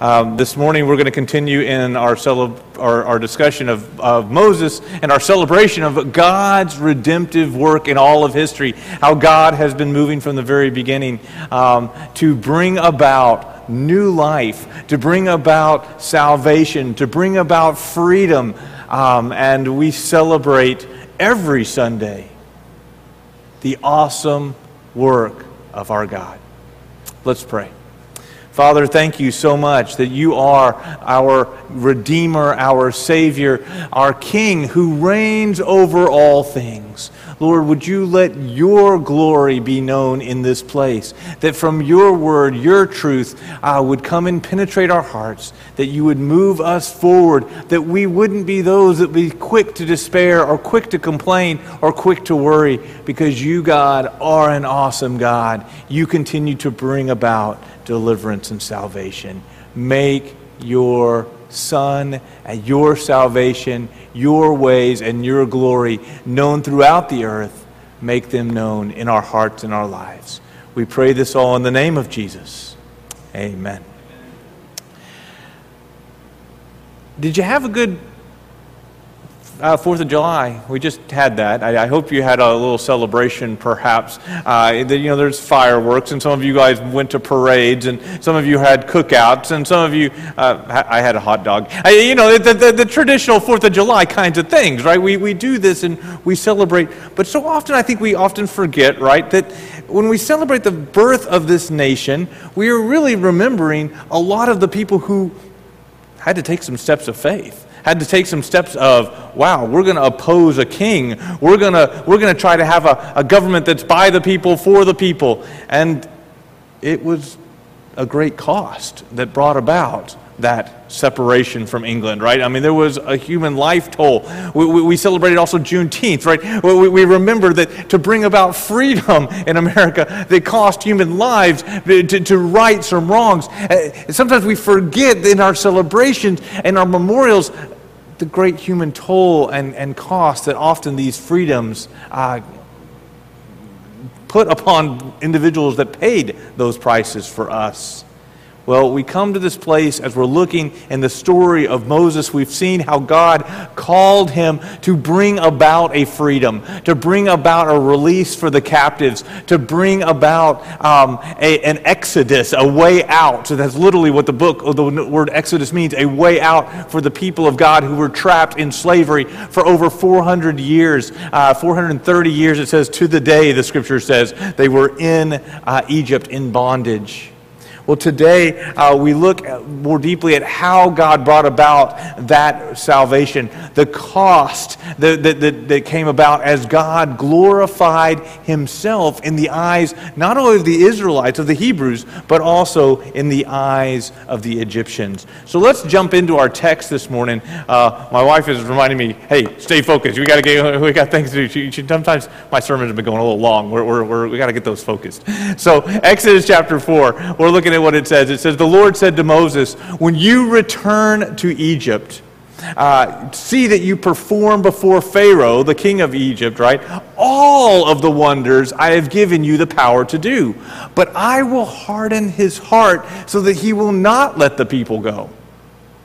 Um, this morning, we're going to continue in our, our, our, discussion of, of Moses and our celebration of God's redemptive work in all of history. How God has been moving from the very beginning um, to bring about new life, to bring about salvation, to bring about freedom. Um, and we celebrate every Sunday the awesome work of our God. Let's pray. Father, thank you so much that you are our Redeemer, our Savior, our King who reigns over all things. Lord, would you let your glory be known in this place? That from your word, your truth uh, would come and penetrate our hearts, that you would move us forward, that we wouldn't be those that be quick to despair or quick to complain or quick to worry, because you, God, are an awesome God. You continue to bring about deliverance and salvation. Make your Son and your salvation, your ways, and your glory known throughout the earth. Make them known in our hearts and our lives. We pray this all in the name of Jesus. Amen. Did you have a good uh, Fourth of July. We just had that. I, I, hope you had a little celebration, perhaps. Uh, you know, there's fireworks, and some of you guys went to parades, and some of you had cookouts, and some of you. Uh, I had a hot dog. I, you know, the, the, the, traditional Fourth of July kinds of things, right? We we do this and we celebrate, but so often I think we often forget, right, that when we celebrate the birth of this nation, we are really remembering a lot of the people who had to take some steps of faith had to take some steps of, wow, we're going to oppose a king. We're going to we're to try to have a, a government that's by the people, for the people. And it was a great cost that brought about that separation from England, right? I mean, there was a human life toll. We, we, we celebrated also Juneteenth, right? We, we, remember that to bring about freedom in America, they cost human lives to, to right some wrongs. Uh, sometimes we forget in our celebrations and our memorials the great human toll and, and cost that often these freedoms uh, put upon individuals that paid those prices for us. Well, we come to this place as we're looking in the story of Moses. We've seen how God called him to bring about a freedom, to bring about a release for the captives, to bring about um, a, an exodus, a way out. So that's literally what the book, or the word exodus means a way out for the people of God who were trapped in slavery for over 400 years. Uh, 430 years, it says, to the day, the scripture says, they were in uh, Egypt in bondage. Well, today uh, we look more deeply at how God brought about that salvation, the cost that, that, that, came about as God glorified himself in the eyes not only of the Israelites, of the Hebrews, but also in the eyes of the Egyptians. So let's jump into our text this morning. Uh, my wife is reminding me, hey, stay focused. We got get, we got things to do. She, she, sometimes my sermons have been going a little long. We're, we're, we're we got to get those focused. So, Exodus chapter 4, we're looking at what it says. It says, The Lord said to Moses, When you return to Egypt, uh, see that you perform before Pharaoh, the king of Egypt, right? All of the wonders I have given you the power to do. But I will harden his heart so that he will not let the people go.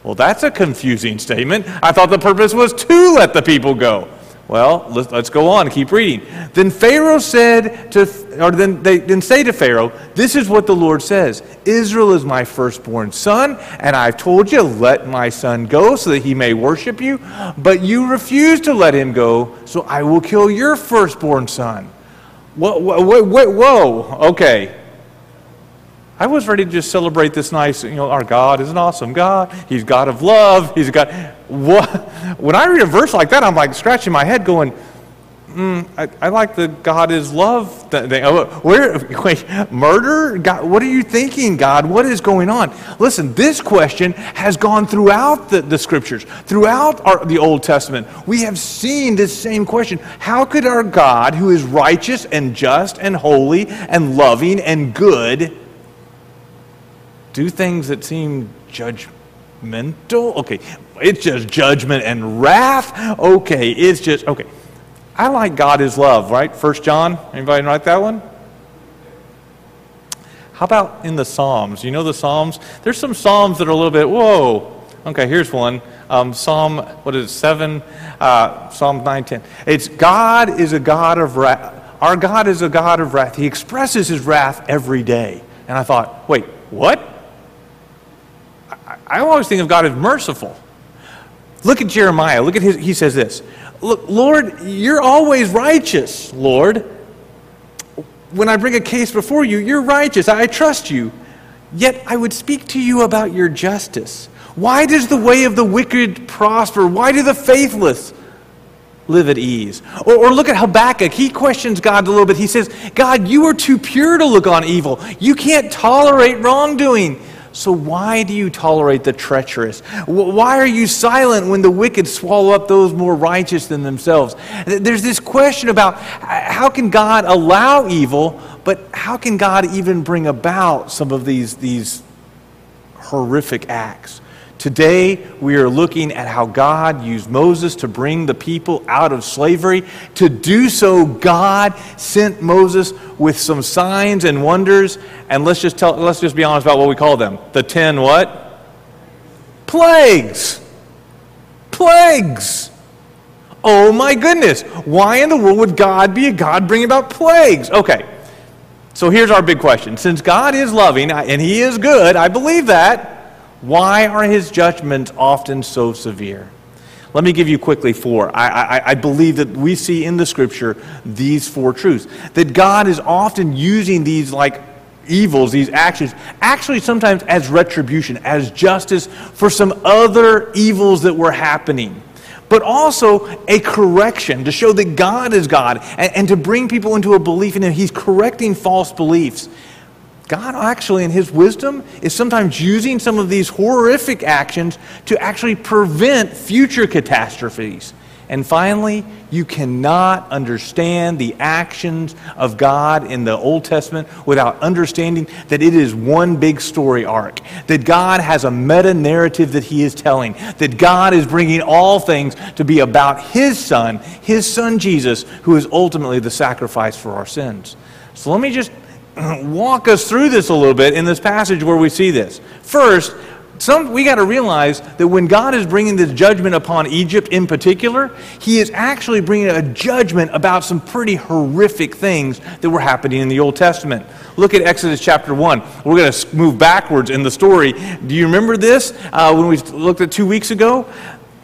Well, that's a confusing statement. I thought the purpose was to let the people go. Well, let's, let's go on, keep reading. Then Pharaoh said to, or then they then say to Pharaoh, This is what the Lord says Israel is my firstborn son, and I've told you, let my son go so that he may worship you. But you refuse to let him go, so I will kill your firstborn son. Whoa, whoa, whoa, whoa. okay. I was ready to just celebrate this nice, you know, our God is an awesome God. He's God of love. He's God. What? When I read a verse like that, I'm like scratching my head going, mm, I, I, like the God is love thing. Oh, where, wait, murder? God, what are you thinking, God? What is going on? Listen, this question has gone throughout the, the scriptures, throughout our, the Old Testament. We have seen this same question. How could our God, who is righteous and just and holy and loving and good, do things that seem judgmental. Okay, it's just judgment and wrath. Okay, it's just okay. I like God is love, right? First John. Anybody like that one? How about in the Psalms? You know the Psalms? There's some Psalms that are a little bit, whoa. Okay, here's one. Um, Psalm, what is it, 7? Uh, Psalm 910. It's God is a God of wrath. Our God is a God of wrath. He expresses his wrath every day. And I thought, wait, what? I, always think of God as merciful. Look at Jeremiah. Look at his, he says this. Look, Lord, you're always righteous, Lord. When I bring a case before you, you're righteous. I trust you. Yet I would speak to you about your justice. Why does the way of the wicked prosper? Why do the faithless live at ease? Or, or, look at Habakkuk. He questions God a little bit. He says, God, you are too pure to look on evil. You can't tolerate wrongdoing. So why do you tolerate the treacherous? Why are you silent when the wicked swallow up those more righteous than themselves? There's this question about uh, how can God allow evil, but how can God even bring about some of these, these horrific acts? Today, we are looking at how God used Moses to bring the people out of slavery. To do so, God sent Moses with some signs and wonders. And let's just, tell, let's just be honest about what we call them. The ten what? Plagues. Plagues. Oh my goodness. Why in the world would God be a God bringing about plagues? Okay. So here's our big question. Since God is loving and He is good, I believe that. Why are his judgments often so severe? Let me give you quickly four. I, I, I, believe that we see in the scripture these four truths. That God is often using these like evils, these actions, actually sometimes as retribution, as justice for some other evils that were happening. But also a correction to show that God is God and, and to bring people into a belief in Him. He's correcting false beliefs. God actually, in His wisdom, is sometimes using some of these horrific actions to actually prevent future catastrophes. And finally, you cannot understand the actions of God in the Old Testament without understanding that it is one big story arc. That God has a meta narrative that He is telling. That God is bringing all things to be about His Son, His Son Jesus, who is ultimately the sacrifice for our sins. So let me just walk us through this a little bit in this passage where we see this. First, some, we got to realize that when God is bringing this judgment upon Egypt in particular, He is actually bringing a judgment about some pretty horrific things that were happening in the Old Testament. Look at Exodus chapter 1. We're going to move backwards in the story. Do you remember this uh, when we looked at two weeks ago?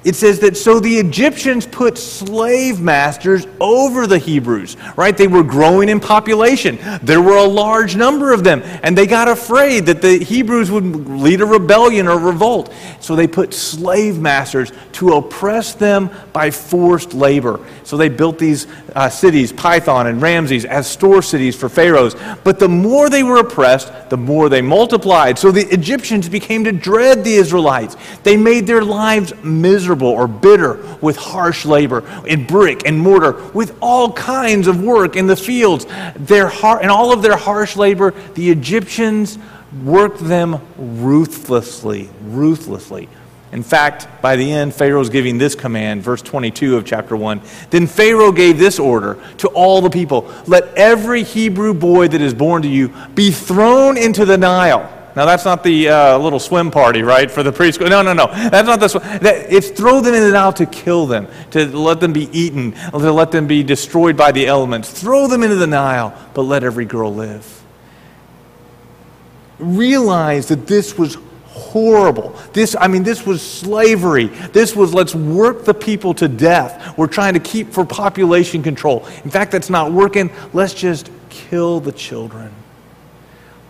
It says that so the Egyptians put slave masters over the Hebrews, right? They were growing in population. There were a large number of them, and they got afraid that the Hebrews would lead a rebellion or revolt. So they put slave masters to oppress them by forced labor. So they built these uh, cities, Pithom and Ramses, as store cities for pharaohs. But the more they were oppressed, the more they multiplied. So the Egyptians became to dread the Israelites. They made their lives miserable or bitter with harsh labor in brick and mortar, with all kinds of work in the fields. Their har- and all of their harsh labor, the Egyptians worked them ruthlessly, ruthlessly. In fact, by the end, Pharaoh's giving this command, verse 22 of chapter 1. Then Pharaoh gave this order to all the people Let every Hebrew boy that is born to you be thrown into the Nile now, that's not the uh, little swim party, right, for the preschool. No, no, no. That's not the swim. That, it's throw them in the Nile to kill them, to let them be eaten, to let them be destroyed by the elements. Throw them into the Nile, but let every girl live. Realize that this was horrible. This, I mean, this was slavery. This was let's work the people to death. We're trying to keep for population control. In fact, that's not working. Let's just kill the children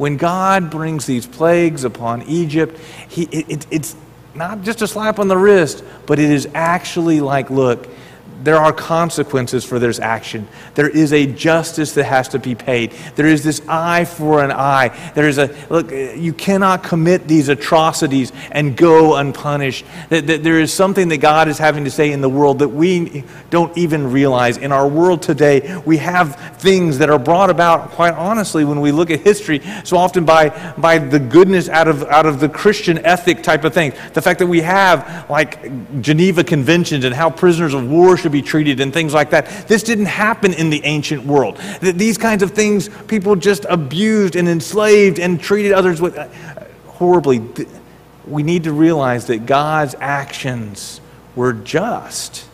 when God brings these plagues upon Egypt, he, it, it's not just a slap on the wrist, but it is actually like, look, there are consequences for this action. There is a justice that has to be paid. There is this eye for an eye. There is a look, you cannot commit these atrocities and go unpunished. That, that There is something that God is having to say in the world that we don't even realize. In our world today, we have things that are brought about, quite honestly, when we look at history, so often by, by the goodness out of, out of the Christian ethic type of thing. The fact that we have, like, Geneva Conventions and how prisoners of war should be treated and things like that. This didn't happen in the ancient world. These kinds of things, people just abused and enslaved and treated others with uh, horribly. We need to realize that God's actions were just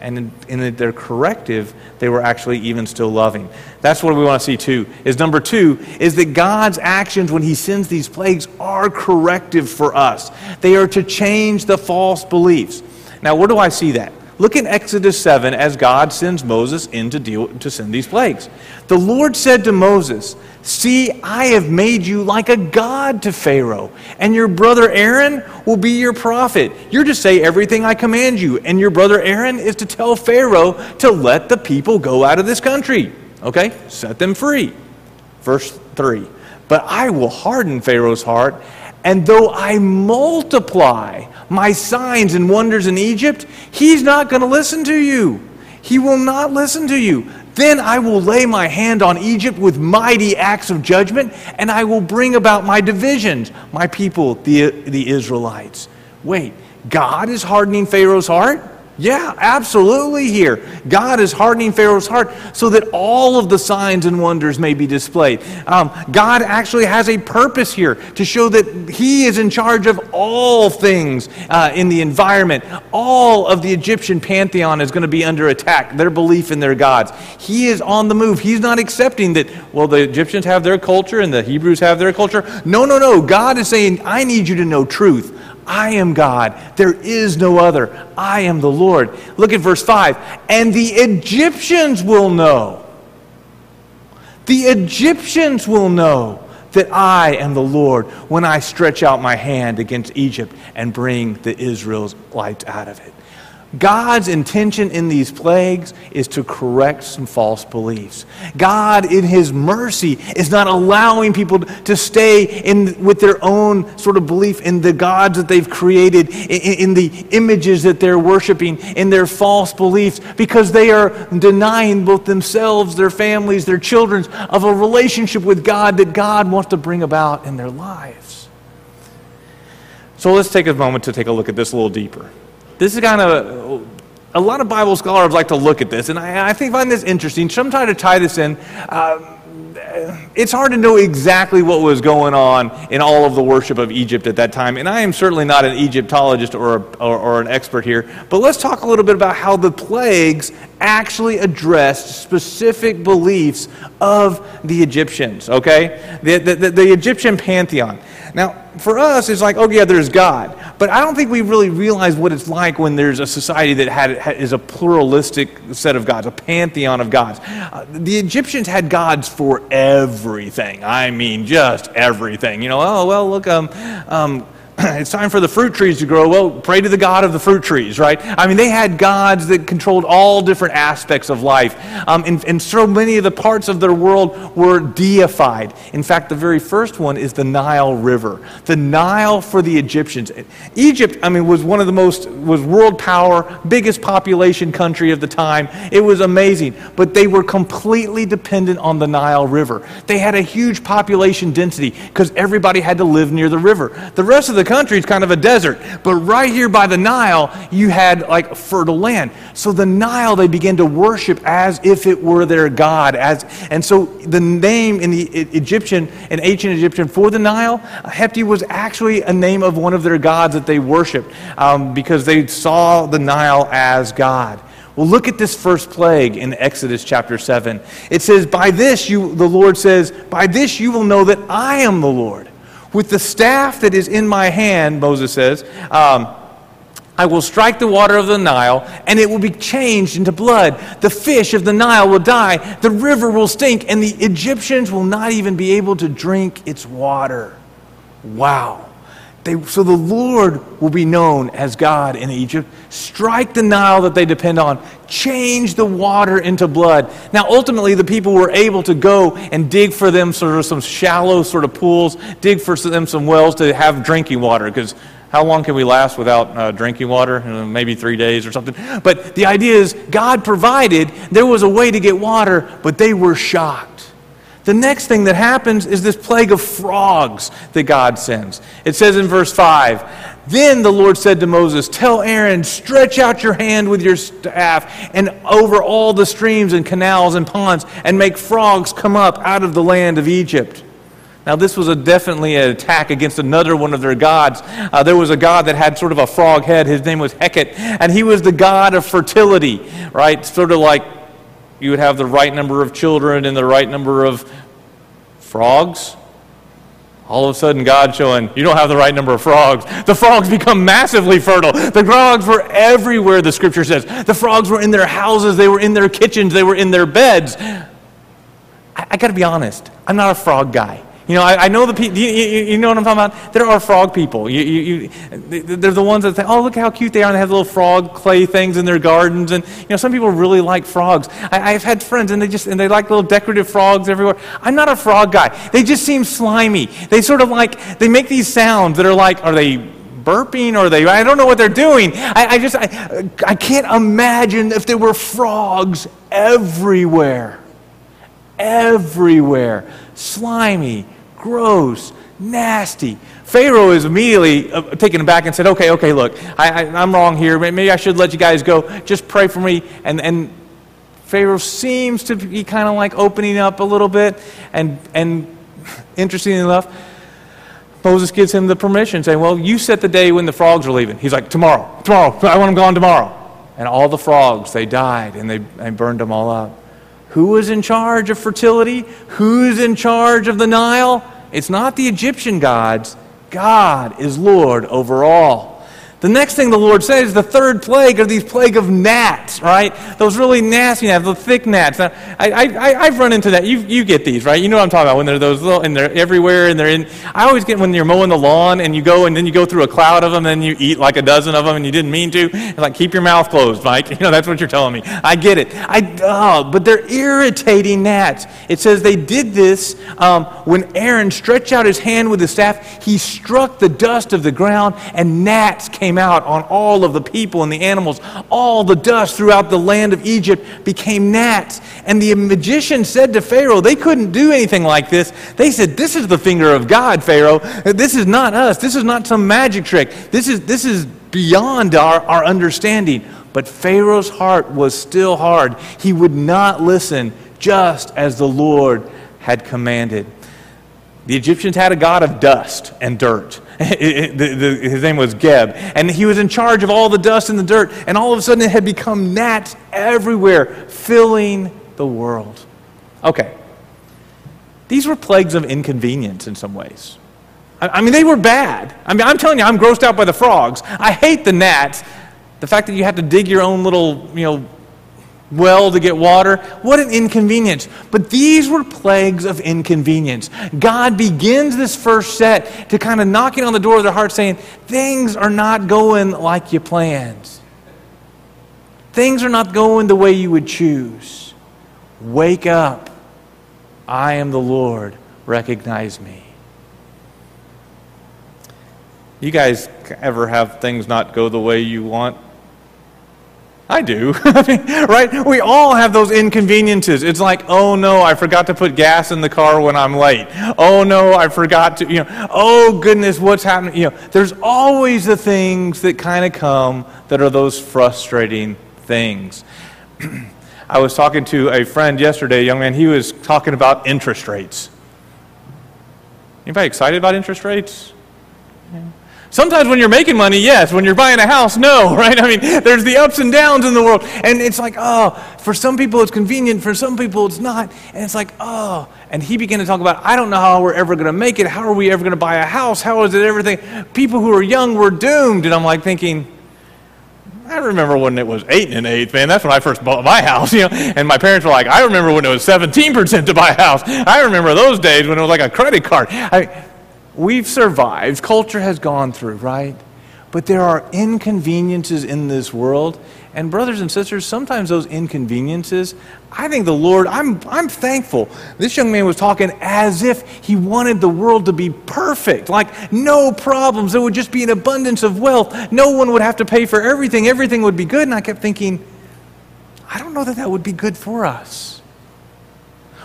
and in, in, their corrective, they were actually even still loving. That's what we want to see too. Is number two is that God's actions when He sends these plagues are corrective for us. They are to change the false beliefs. Now, where do I see that? Look in Exodus 7 as God sends Moses in to deal to send these plagues. The Lord said to Moses, See, I have made you like a god to Pharaoh, and your brother Aaron will be your prophet. You're to say everything I command you, and your brother Aaron is to tell Pharaoh to let the people go out of this country. Okay? Set them free. Verse 3. But I will harden Pharaoh's heart, and though I multiply my signs and wonders in Egypt, he's not going to listen to you. He will not listen to you. Then I will lay my hand on Egypt with mighty acts of judgment, and I will bring about my divisions, my people, the, the Israelites. Wait, God is hardening Pharaoh's heart? Yeah, absolutely here. God is hardening Pharaoh's heart so that all of the signs and wonders may be displayed. Um, God actually has a purpose here to show that He is in charge of all things uh, in the environment. All of the Egyptian pantheon is going to be under attack, their belief in their gods. He is on the move. He's not accepting that, well, the Egyptians have their culture and the Hebrews have their culture. No, no, no. God is saying, I need you to know truth. I am God. There is no other. I am the Lord. Look at verse 5. And the Egyptians will know. The Egyptians will know that I am the Lord when I stretch out my hand against Egypt and bring the Israelites out of it. God's intention in these plagues is to correct some false beliefs. God, in His mercy, is not allowing people to stay in, with their own sort of belief in the gods that they've created, in, in the images that they're worshiping, in their false beliefs, because they are denying both themselves, their families, their children of a relationship with God that God wants to bring about in their lives. So let's take a moment to take a look at this a little deeper. This is kind of a lot of Bible scholars like to look at this, and I, I think find this interesting. Some try to tie this in. Uh, it's hard to know exactly what was going on in all of the worship of Egypt at that time, and I am certainly not an Egyptologist or, a, or, or, an expert here, but let's talk a little bit about how the plagues actually addressed specific beliefs of the Egyptians, okay? The, the, the, Egyptian pantheon. Now, for us, it's like, oh, yeah, there's God. But I don't think we really realize what it's like when there's a society that had, is a pluralistic set of gods, a pantheon of gods. Uh, the Egyptians had gods for everything. I mean, just everything. You know, oh, well, look, um, um, it's time for the fruit trees to grow. Well, pray to the God of the fruit trees, right? I mean, they had gods that controlled all different aspects of life. Um, and, and so many of the parts of their world were deified. In fact, the very first one is the Nile River. The Nile for the Egyptians. Egypt, I mean, was one of the most, was world power, biggest population country of the time. It was amazing. But they were completely dependent on the Nile River. They had a huge population density because everybody had to live near the river. The rest of the country is kind of a desert. But right here by the Nile, you had like fertile land. So the Nile they began to worship as if it were their god. As, and so the name in the Egyptian, in ancient Egyptian for the Nile, Hepti was actually a name of one of their gods that they worshiped um, because they saw the Nile as God. Well, look at this first plague in Exodus chapter 7. It says, By this you, the Lord says, By this you will know that I am the Lord. With the staff that is in my hand, Moses says, um, I will strike the water of the Nile, and it will be changed into blood. The fish of the Nile will die, the river will stink, and the Egyptians will not even be able to drink its water. Wow. They, so the Lord will be known as God in Egypt. Strike the Nile that they depend on. Change the water into blood. Now, ultimately, the people were able to go and dig for them sort of some shallow sort of pools, dig for them some wells to have drinking water. Because how long can we last without uh, drinking water? maybe three days or something. But the idea is God provided, there was a way to get water, but they were shocked the next thing that happens is this plague of frogs that God sends. It says in verse 5 Then the Lord said to Moses, Tell Aaron, stretch out your hand with your staff and over all the streams and canals and ponds and make frogs come up out of the land of Egypt. Now, this was a definitely an attack against another one of their gods. Uh, there was a god that had sort of a frog head. His name was Heket, and he was the god of fertility, right? Sort of like you would have the right number of children and the right number of frogs. All of a sudden, God showing you don't have the right number of frogs. The frogs become massively fertile. The frogs were everywhere, the scripture says. The frogs were in their houses, they were in their kitchens, they were in their beds. I, I got to be honest, I'm not a frog guy. You know, I, I know the people, you, you, you, know what I'm talking about? There are frog people. You, you, they're the ones that say, oh, look how cute they are. And they have little frog clay things in their gardens. And, you know, some people really like frogs. I, have had friends and they just, and they like little decorative frogs everywhere. I'm not a frog guy. They just seem slimy. They sort of like, they make these sounds that are like, are they burping or they i don't know what they're doing i, I just I, I can't imagine if there were frogs everywhere everywhere slimy gross, nasty. Pharaoh is immediately uh, taken aback and said, Okay, okay, look, I, am wrong here. Maybe I should let you guys go. Just pray for me. And, and Pharaoh seems to be kind of like opening up a little bit. And, and interestingly enough, Moses gives him the permission, saying, Well, you set the day when the frogs are leaving. He's like, Tomorrow, tomorrow, I want them gone tomorrow. And all the frogs, they died and they, they burned them all up. Who was in charge of fertility? Who's in charge of the Nile? It's not the Egyptian gods. God is Lord over all. The next thing the Lord says is the third plague are these plague of gnats, right? Those really nasty gnats, the thick gnats. Now, I, I, I've run into that. You, you get these, right? You know what I'm talking about when they're those little, and they're everywhere, and they're in. I always get when you're mowing the lawn and you go and then you go through a cloud of them, and you eat like a dozen of them, and you didn't mean to. Like keep your mouth closed, Mike. You know that's what you're telling me. I get it. I oh, but they're irritating gnats. It says they did this um, when Aaron stretched out his hand with his staff. He struck the dust of the ground, and gnats came came out on all of the people and the animals. All the dust throughout the land of Egypt became gnats. And the magician said to Pharaoh, they couldn't do anything like this. They said, This is the finger of God, Pharaoh. This is not us. This is not some magic trick. This is, this is beyond our, our understanding. But Pharaoh's heart was still hard. He would not listen, just as the Lord had commanded. The Egyptians had a god of dust and dirt. his name was Geb. And he was in charge of all the dust and the dirt. And all of a sudden, it had become gnats everywhere, filling the world. Okay. These were plagues of inconvenience in some ways. I mean, they were bad. I mean, I'm telling you, I'm grossed out by the frogs. I hate the gnats. The fact that you have to dig your own little, you know, well to get water. What an inconvenience. But these were plagues of inconvenience. God begins this first set to kind of knocking on the door of their heart saying, Things are not going like you planned. Things are not going the way you would choose. Wake up. I am the Lord. Recognize me. You guys ever have things not go the way you want? I do. right? We all have those inconveniences. It's like, oh no, I forgot to put gas in the car when I'm late. Oh no, I forgot to, you know, oh goodness, what's happening? You know, there's always the things that kind of come that are those frustrating things. I was talking to a friend yesterday, a young man, he was talking about interest rates. Anybody excited about interest rates? Sometimes when you're making money, yes. When you're buying a house, no, right? I mean, there's the ups and downs in the world. And it's like, oh, for some people it's convenient, for some people it's not. And it's like, oh. And he began to talk about, I don't know how we're ever going to make it. How are we ever going to buy a house? How is it everything? People who are young were doomed. And I'm like thinking, I remember when it was eight and an eighth, man. That's when I first bought my house, you know. And my parents were like, I remember when it was 17% to buy a house. I remember those days when it was like a credit card. I, We've survived, culture has gone through, right? But there are inconveniences in this world. And, brothers and sisters, sometimes those inconveniences, I think the Lord, I'm, I'm thankful. This young man was talking as if he wanted the world to be perfect, like no problems. There would just be an abundance of wealth. No one would have to pay for everything. Everything would be good. And I kept thinking, I don't know that that would be good for us.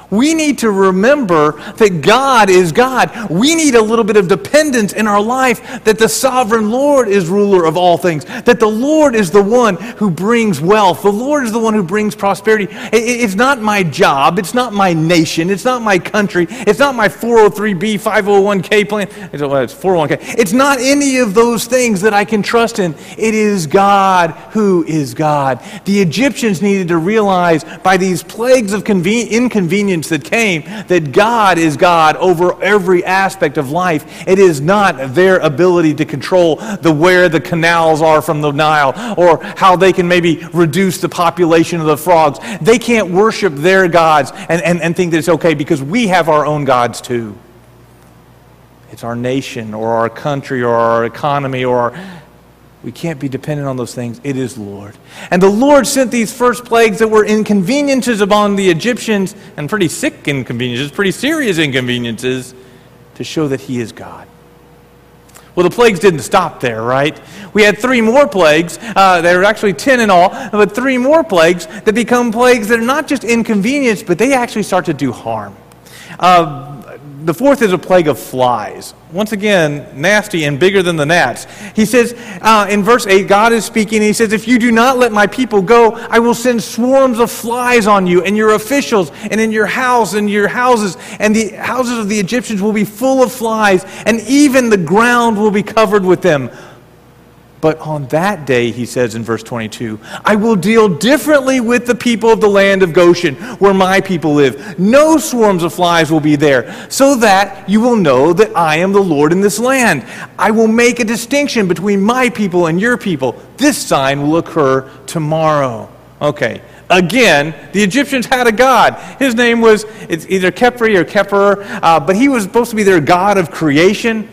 We need to remember that God is God. We need a little bit of dependence in our life that the sovereign Lord is ruler of all things, that the Lord is the one who brings wealth, the Lord is the one who brings prosperity. It's not my job, it's not my nation, it's not my country, it's not my 403b, 501k plan. It's 401k. It's not any of those things that I can trust in. It is God who is God. The Egyptians needed to realize by these plagues of inconvenience that came that God is God over every aspect of life. It is not their ability to control the where the canals are from the Nile or how they can maybe reduce the population of the frogs. They can't worship their gods and, and, and think that it's okay because we have our own gods too. It's our nation or our country or our economy or our we can't be dependent on those things. It is Lord. And the Lord sent these first plagues that were inconveniences upon the Egyptians, and pretty sick inconveniences, pretty serious inconveniences, to show that He is God. Well, the plagues didn't stop there, right? We had three more plagues. Uh, there were actually ten in all, but three more plagues that become plagues that are not just inconvenience, but they actually start to do harm. Uh, the fourth is a plague of flies. Once again, nasty and bigger than the gnats. He says uh, in verse 8, God is speaking, he says, If you do not let my people go, I will send swarms of flies on you and your officials and in your house and your houses, and the houses of the Egyptians will be full of flies, and even the ground will be covered with them. But on that day, he says in verse 22, I will deal differently with the people of the land of Goshen, where my people live. No swarms of flies will be there, so that you will know that I am the Lord in this land. I will make a distinction between my people and your people. This sign will occur tomorrow. Okay. Again, the Egyptians had a god. His name was it's either Khepri or Kheprer, uh, but he was supposed to be their god of creation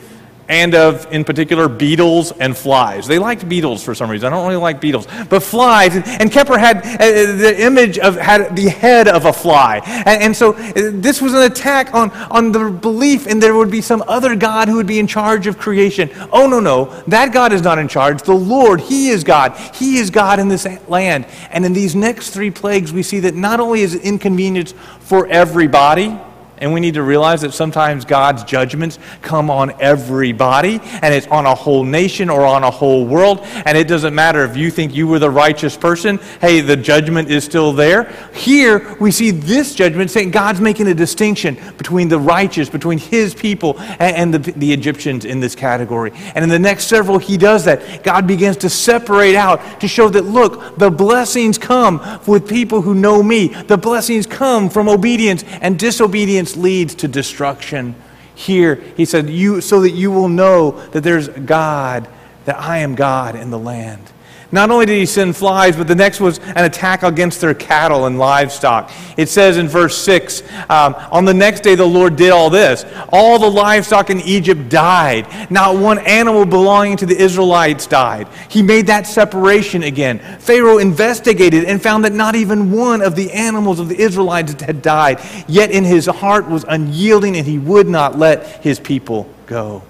and of, in particular, beetles and flies. They liked beetles for some reason. I don't really like beetles, but flies. And, Khepri had uh, the image of, had the head of a fly. And, and so uh, this was an attack on, on the belief in there would be some other God who would be in charge of creation. Oh, no, no. That God is not in charge. The Lord, He is God. He is God in this land. And in these next three plagues, we see that not only is it inconvenience for everybody, and we need to realize that sometimes God's judgments come on everybody, and it's on a whole nation or on a whole world. And it doesn't matter if you think you were the righteous person, hey, the judgment is still there. Here, we see this judgment saying God's making a distinction between the righteous, between his people, and, the, the Egyptians in this category. And in the next several, he does that. God begins to separate out to show that, look, the blessings come with people who know me, the blessings come from obedience and disobedience leads to destruction. Here, he said, you, so that you will know that there's God, that I am God in the land. Not only did he send flies, but the next was an attack against their cattle and livestock. It says in verse 6 um, On the next day, the Lord did all this. All the livestock in Egypt died. Not one animal belonging to the Israelites died. He made that separation again. Pharaoh investigated and found that not even one of the animals of the Israelites had died. Yet in his heart was unyielding, and he would not let his people go.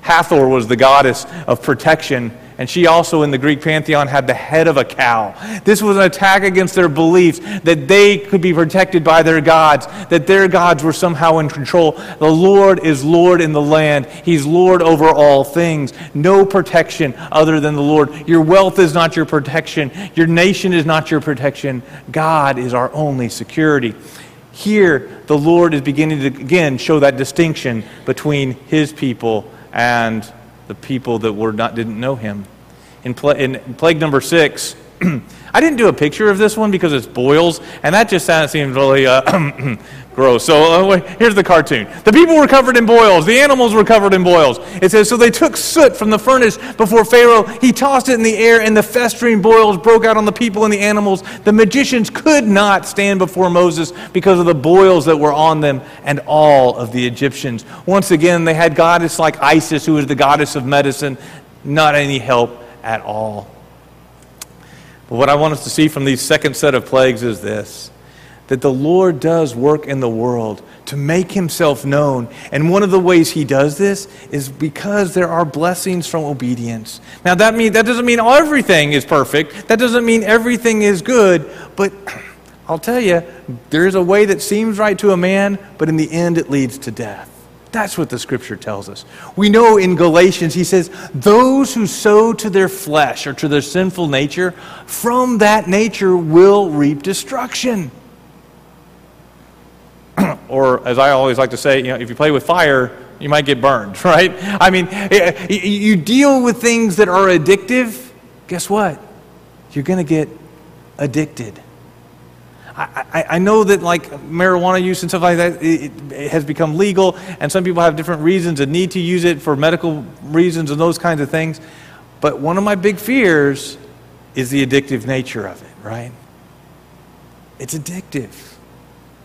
Hathor was the goddess of protection and she also, in the Greek pantheon, had the head of a cow. This was an attack against their beliefs that they could be protected by their gods, that their gods were somehow in control. The Lord is Lord in the land, He's Lord over all things. No protection other than the Lord. Your wealth is not your protection, your nation is not your protection. God is our only security. Here, the Lord is beginning to again show that distinction between His people and the people that were not, didn't know him. In, in plague number six, I didn't do a picture of this one because it's boils, and that just seems really uh, gross. So uh, here's the cartoon. The people were covered in boils. The animals were covered in boils. It says, So they took soot from the furnace before Pharaoh. He tossed it in the air, and the festering boils broke out on the people and the animals. The magicians could not stand before Moses because of the boils that were on them and all of the Egyptians. Once again, they had goddess like Isis, who was the goddess of medicine, not any help at all. But what I want us to see from these second set of plagues is this that the Lord does work in the world to make himself known. And one of the ways he does this is because there are blessings from obedience. Now that mean that doesn't mean everything is perfect. That doesn't mean everything is good, but I'll tell you, there is a way that seems right to a man, but in the end it leads to death. That's what the scripture tells us. We know in Galatians, he says, Those who sow to their flesh or to their sinful nature, from that nature will reap destruction. or, as I always like to say, you know, if you play with fire, you might get burned, right? I mean, you deal with things that are addictive, guess what? You're going to get addicted. I, I, know that like marijuana use and stuff like that it, it, has become legal, and some people have different reasons and need to use it for medical reasons and those kinds of things. But one of my big fears is the addictive nature of it, right? It's addictive.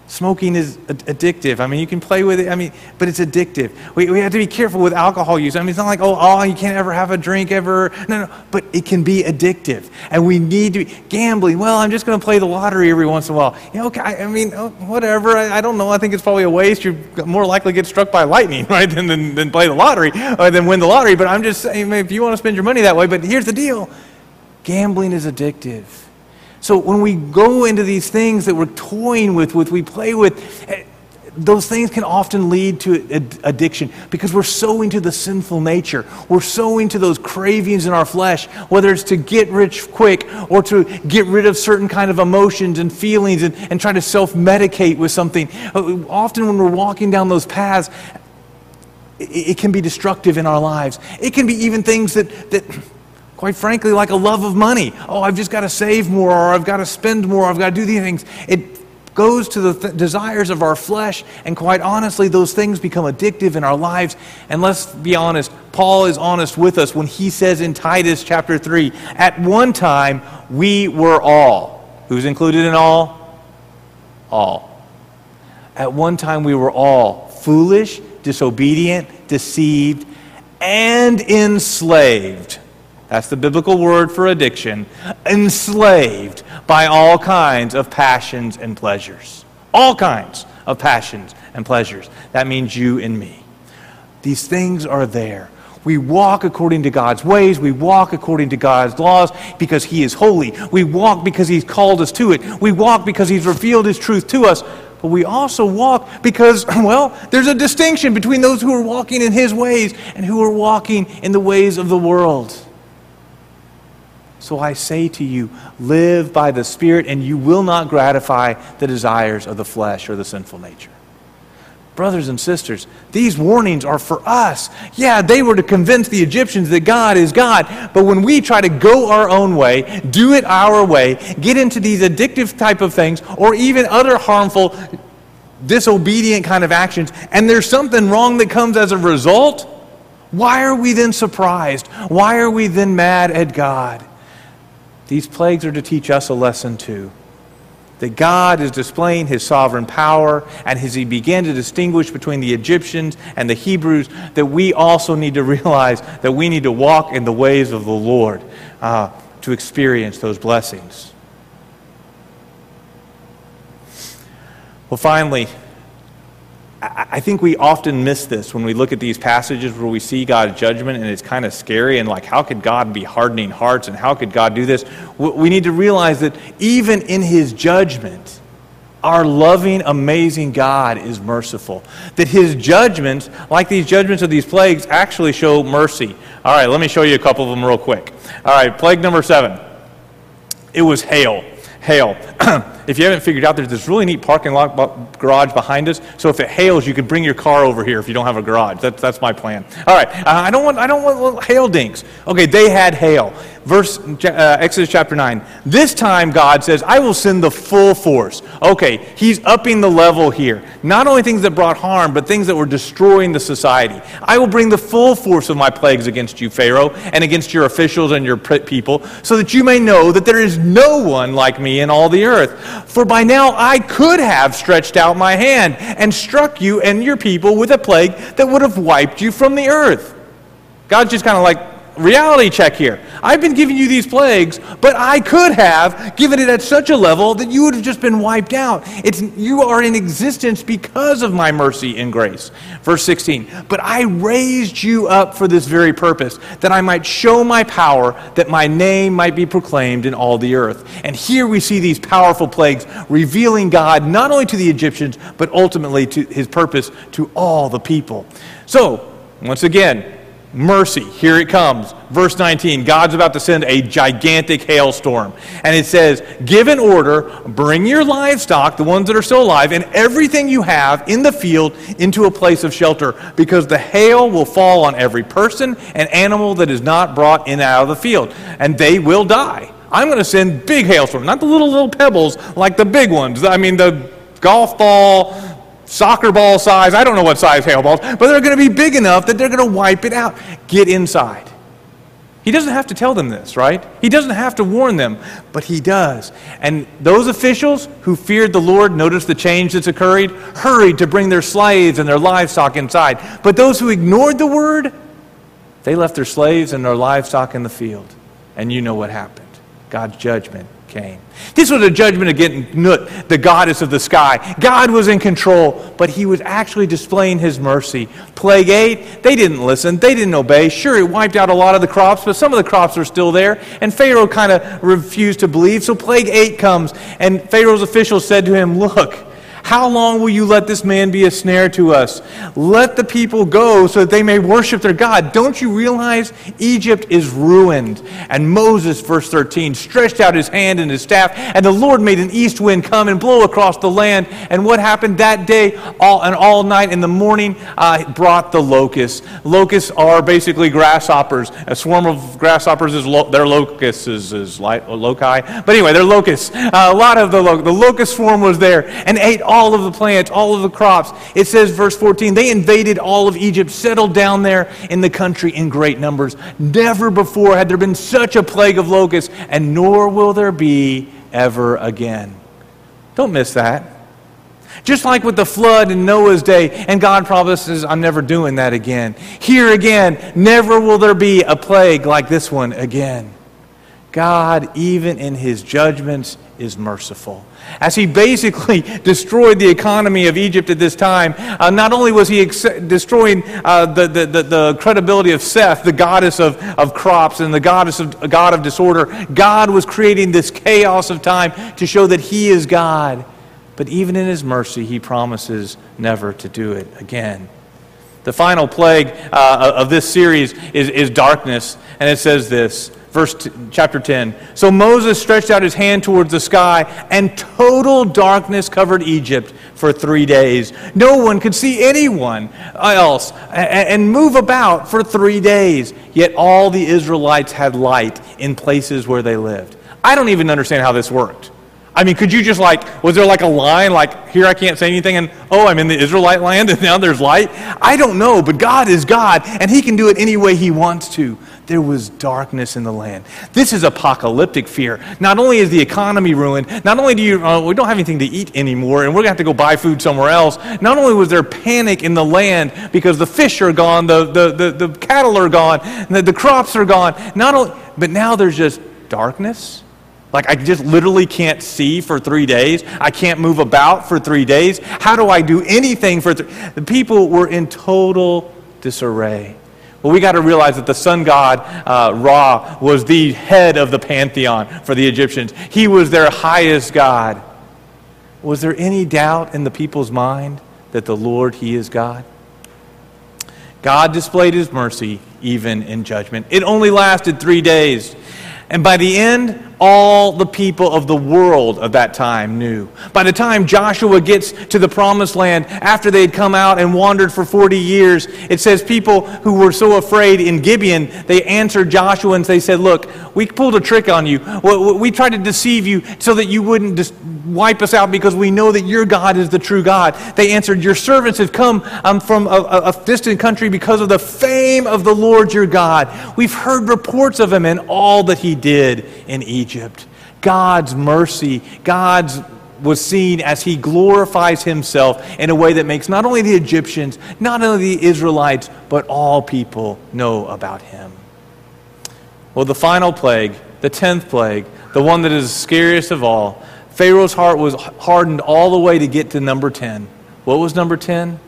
Smoking is addictive. I mean, you can play with it, I mean, but it's addictive. We, we have to be careful with alcohol use. I mean, it's not like, oh, oh, you can't ever have a drink ever. No, no, but it can be addictive. And we need to be gambling. Well, I'm just going to play the lottery every once in a while. Know, okay, I, I mean, oh, whatever. I, I, don't know. I think it's probably a waste. You're more likely to get struck by lightning, right, than, than, than play the lottery or than win the lottery. But I'm just saying, if you want to spend your money that way, but here's the deal gambling is addictive. So when we go into these things that we're toying with, with we play with, eh, those things can often lead to addiction because we're so into the sinful nature. We're so into those cravings in our flesh, whether it's to get rich quick or to get rid of certain kind of emotions and feelings and, and try to self-medicate with something. Uh, often when we're walking down those paths, it, it can be destructive in our lives. It can be even things that, that Quite frankly, like a love of money. Oh, I've just got to save more, or I've got to spend more, I've got to do these things. It goes to the th- desires of our flesh, and quite honestly, those things become addictive in our lives. And let's be honest, Paul is honest with us when he says in Titus chapter 3 at one time, we were all. Who's included in all? All. At one time, we were all foolish, disobedient, deceived, and enslaved that's the biblical word for addiction. Enslaved by all kinds of passions and pleasures. All kinds of passions and pleasures. That means you and me. These things are there. We walk according to God's ways. We walk according to God's laws because He is holy. We walk because He's called us to it. We walk because He's revealed His truth to us. But we also walk because, well, there's a distinction between those who are walking in His ways and who are walking in the ways of the world. So I say to you, live by the Spirit, and you will not gratify the desires of the flesh or the sinful nature. Brothers and sisters, these warnings are for us. Yeah, they were to convince the Egyptians that God is God. But when we try to go our own way, do it our way, get into these addictive type of things, or even other harmful, disobedient kind of actions, and there's something wrong that comes as a result, why are we then surprised? Why are we then mad at God? These plagues are to teach us a lesson too. That God is displaying his sovereign power, and as he began to distinguish between the Egyptians and the Hebrews, that we also need to realize that we need to walk in the ways of the Lord uh, to experience those blessings. Well, finally, I think we often miss this when we look at these passages where we see God's judgment and it's kind of scary and like, how could God be hardening hearts and how could God do this? We need to realize that even in his judgment, our loving, amazing God is merciful. That his judgments, like these judgments of these plagues, actually show mercy. All right, let me show you a couple of them real quick. All right, plague number seven. It was hail. Hail. if you haven't figured out, there's this really neat parking lot garage behind us. So if it hails, you can bring your car over here if you don't have a garage. That's, that's my plan. All right. Uh, I don't want I don't want hail dinks. Okay, they had hail. Verse uh, Exodus chapter 9. This time God says, I will send the full force. Okay, he's upping the level here. Not only things that brought harm, but things that were destroying the society. I will bring the full force of my plagues against you, Pharaoh, and against your officials and your people, so that you may know that there is no one like me in all the earth. For by now I could have stretched out my hand and struck you and your people with a plague that would have wiped you from the earth. God's just kind of like, reality check here. I've been giving you these plagues, but I could have given it at such a level that you would have just been wiped out. It's, you are in existence because of my mercy and grace. Verse 16, but I raised you up for this very purpose, that I might show my power, that my name might be proclaimed in all the earth. And here we see these powerful plagues revealing God not only to the Egyptians, but ultimately to his purpose to all the people. So, once again, mercy. Here it comes. Verse 19 God's about to send a gigantic hailstorm. And it says, Give an order, bring your livestock, the ones that are still alive, and everything you have in the field into a place of shelter, because the hail will fall on every person and animal that is not brought in out of the field, and they will die. I'm going to send big hailstorms, not the little, little pebbles like the big ones. I mean, the golf ball, soccer ball size, I don't know what size hail balls, but they're going to be big enough that they're going to wipe it out. Get inside. He doesn't have to tell them this, right? He doesn't have to warn them, but he does. And those officials who feared the Lord, notice the change that's occurred, hurried to bring their slaves and their livestock inside. But those who ignored the word, they left their slaves and their livestock in the field. And you know what happened God's judgment came. This was a judgment against Nut, the goddess of the sky. God was in control, but he was actually displaying his mercy. Plague 8, they didn't listen, they didn't obey. Sure, it wiped out a lot of the crops, but some of the crops are still there, and Pharaoh kind of refused to believe. So Plague 8 comes, and Pharaoh's officials said to him, Look, how long will you let this man be a snare to us? Let the people go so that they may worship their God. Don't you realize Egypt is ruined? And Moses, verse 13, stretched out his hand and his staff, and the Lord made an east wind come and blow across the land. And what happened that day all, and all night in the morning uh, brought the locusts. Locusts are basically grasshoppers. A swarm of grasshoppers is lo- their locusts is, is like, loci. But anyway, they're locusts. Uh, a lot of the, lo- the locust swarm was there and ate all all of the plants, all of the crops. It says, verse 14, they invaded all of Egypt, settled down there in the country in great numbers. Never before had there been such a plague of locusts, and nor will there be ever again. Don't miss that. Just like with the flood in Noah's day, and God promises, I'm never doing that again. Here again, never will there be a plague like this one again. God, even in his judgments, is merciful. As he basically destroyed the economy of Egypt at this time, uh, not only was he ex- destroying uh, the, the, the, the, credibility of Seth, the goddess of, of crops and the goddess of, god of disorder, God was creating this chaos of time to show that he is God. But even in his mercy, he promises never to do it again. The final plague uh, of this series is, is darkness, and it says this verse chapter 10. So Moses stretched out his hand towards the sky, and total darkness covered Egypt for three days. No one could see anyone else and move about for three days. Yet all the Israelites had light in places where they lived. I don't even understand how this worked. I mean, could you just like, was there like a line like, here I can't say anything, and oh, I'm in the Israelite land, and now there's light? I don't know, but God is God, and He can do it any way He wants to there was darkness in the land. This is apocalyptic fear. Not only is the economy ruined, not only do you, uh, we don't have anything to eat anymore, and we're going to have to go buy food somewhere else. Not only was there panic in the land because the fish are gone, the, the, the, the cattle are gone, the, the crops are gone. Not only, but now there's just darkness. Like I just literally can't see for three days. I can't move about for three days. How do I do anything for three? The people were in total disarray. Well, we got to realize that the sun god uh, Ra was the head of the pantheon for the Egyptians. He was their highest god. Was there any doubt in the people's mind that the Lord, He is God? God displayed His mercy even in judgment. It only lasted three days. And by the end, all the people of the world of that time knew. By the time Joshua gets to the promised land, after they had come out and wandered for 40 years, it says people who were so afraid in Gibeon, they answered Joshua and they said, Look, we pulled a trick on you. We tried to deceive you so that you wouldn't dis- wipe us out because we know that your God is the true God. They answered, Your servants have come um, from a, a distant country because of the fame of the Lord your God. We've heard reports of him and all that he did in Egypt. God's mercy, God's was seen as he glorifies himself in a way that makes not only the Egyptians, not only the Israelites, but all people know about him. Well, the final plague, the tenth plague, the one that is scariest of all, Pharaoh's heart was hardened all the way to get to number 10. What was number 10?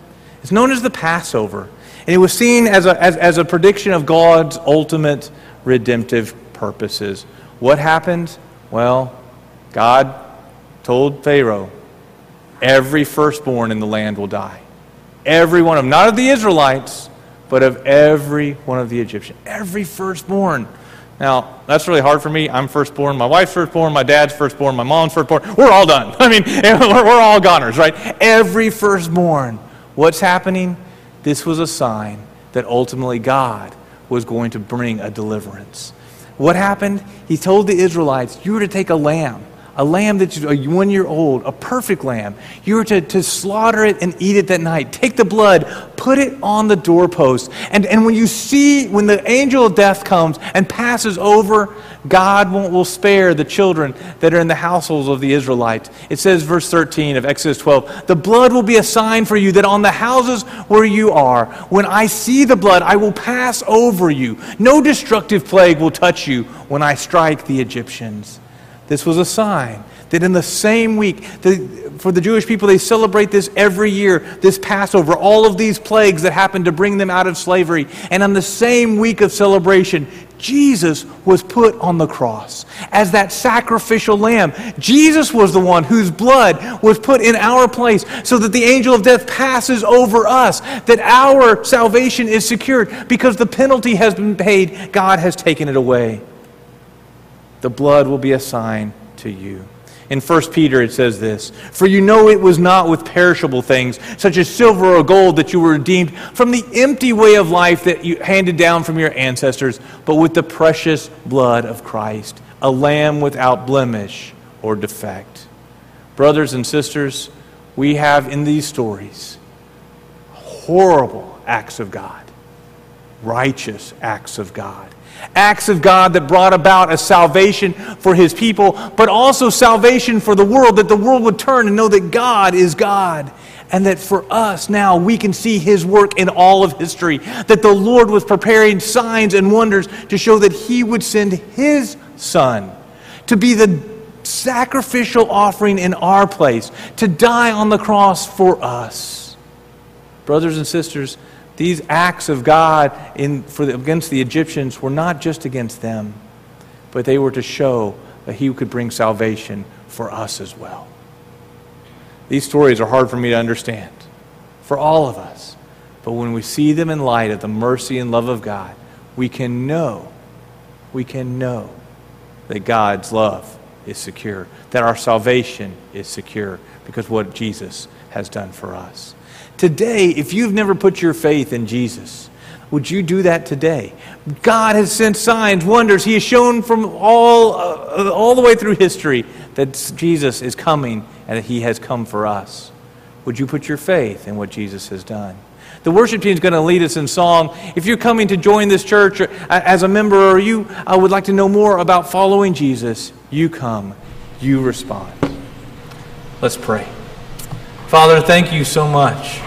It's known as the Passover. And it was seen as a, as, as a prediction of God's ultimate redemptive purposes. What happened? Well, God told Pharaoh, every firstborn in the land will die. Every one of them, not of the Israelites, but of every one of the Egyptians. Every firstborn. Now, that's really hard for me. I'm firstborn. My wife's firstborn. My dad's firstborn. My mom's firstborn. We're all done. I mean, we're, all goners, right? Every firstborn. What's happening? This was a sign that ultimately God was going to bring a deliverance. What happened? He told the Israelites, You were to take a lamb a lamb that's a one year old, a perfect lamb. You were to, to slaughter it and eat it that night. Take the blood, put it on the doorpost. And, and when you see, when the angel of death comes and passes over, God will, spare the children that are in the households of the Israelites. It says, verse 13 of Exodus 12, The blood will be a sign for you that on the houses where you are, when I see the blood, I will pass over you. No destructive plague will touch you when I strike the Egyptians. This was a sign that in the same week, the, for the Jewish people, they celebrate this every year, this Passover, all of these plagues that happened to bring them out of slavery. And on the same week of celebration, Jesus was put on the cross as that sacrificial lamb. Jesus was the one whose blood was put in our place so that the angel of death passes over us, that our salvation is secured because the penalty has been paid. God has taken it away the blood will be a sign to you. In 1 Peter, it says this For you know it was not with perishable things, such as silver or gold, that you were redeemed from the empty way of life that you handed down from your ancestors, but with the precious blood of Christ, a lamb without blemish or defect. Brothers and sisters, we have in these stories horrible acts of God, righteous acts of God acts of God that brought about a salvation for his people, but also salvation for the world, that the world would turn and know that God is God. And that for us now we can see his work in all of history. That the Lord was preparing signs and wonders to show that he would send his son to be the sacrificial offering in our place, to die on the cross for us. Brothers and sisters, these acts of God in, for the, against the Egyptians were not just against them, but they were to show that He could bring salvation for us as well. These stories are hard for me to understand, for all of us. But when we see them in light of the mercy and love of God, we can know, we can know that God's love is secure, that our salvation is secure because what Jesus has done for us. Today, if you've never put your faith in Jesus, would you do that today? God has sent signs, wonders. He has shown from all, uh, all the way through history that Jesus is coming and that He has come for us. Would you put your faith in what Jesus has done? The worship team is going to lead us in song. If you're coming to join this church uh, as a member or you uh, would like to know more about following Jesus, you come, you respond. Let's pray. Father, thank you so much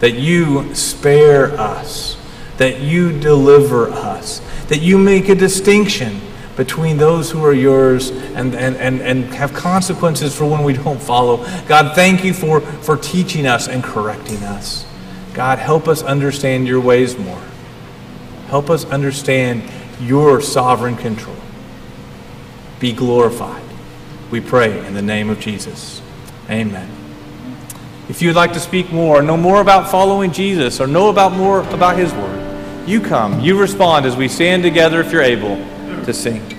that you spare us, that you deliver us, that you make a distinction between those who are yours and, and, and, and have consequences for when we don't follow. God, thank you for, for teaching us and correcting us. God, help us understand your ways more. Help us understand your sovereign control. Be glorified. We pray in the name of Jesus. Amen. If you'd like to speak more, know more about following Jesus, or know about more about his word, you come, you respond as we stand together if you're able to sing.